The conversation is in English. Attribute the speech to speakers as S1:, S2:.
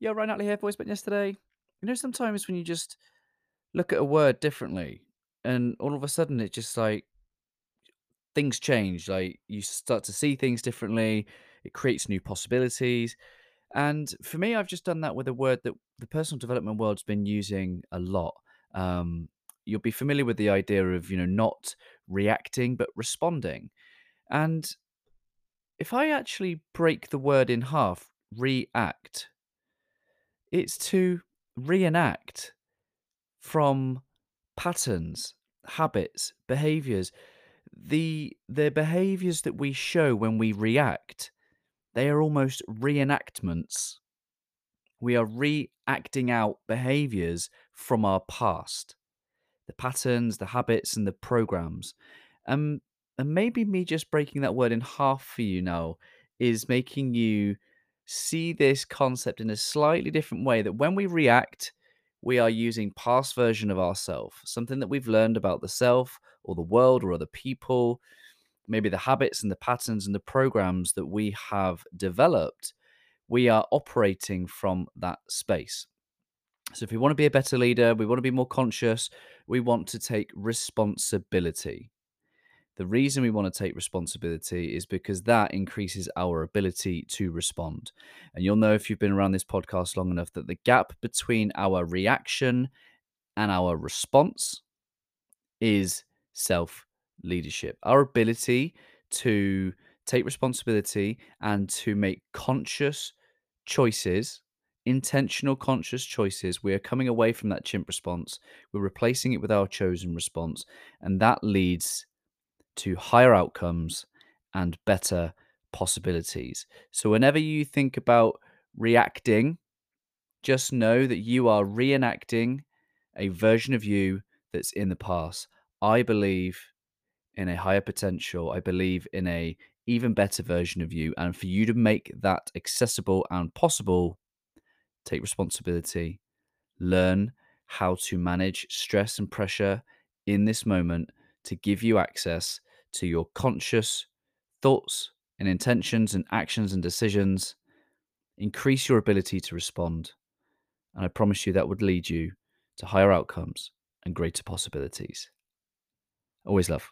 S1: Yeah, Ryan Natalie here, voice spent yesterday. You know, sometimes when you just look at a word differently, and all of a sudden it just like things change. Like you start to see things differently. It creates new possibilities. And for me, I've just done that with a word that the personal development world's been using a lot. Um, you'll be familiar with the idea of you know not reacting but responding. And if I actually break the word in half, react, it's to reenact from patterns, habits, behaviors. The the behaviors that we show when we react, they are almost reenactments. We are reacting out behaviors from our past. The patterns, the habits, and the programs. Um, and maybe me just breaking that word in half for you now is making you see this concept in a slightly different way that when we react, we are using past version of ourself, something that we've learned about the self or the world or other people, maybe the habits and the patterns and the programs that we have developed. We are operating from that space. So, if we want to be a better leader, we want to be more conscious, we want to take responsibility. The reason we want to take responsibility is because that increases our ability to respond. And you'll know if you've been around this podcast long enough that the gap between our reaction and our response is self leadership. Our ability to take responsibility and to make conscious choices, intentional conscious choices. We are coming away from that chimp response. We're replacing it with our chosen response. And that leads to higher outcomes and better possibilities. So, whenever you think about reacting, just know that you are reenacting a version of you that's in the past. I believe in a higher potential. I believe in a even better version of you and for you to make that accessible and possible, take responsibility. Learn how to manage stress and pressure in this moment to give you access to your conscious thoughts and intentions and actions and decisions. Increase your ability to respond. And I promise you that would lead you to higher outcomes and greater possibilities. Always love.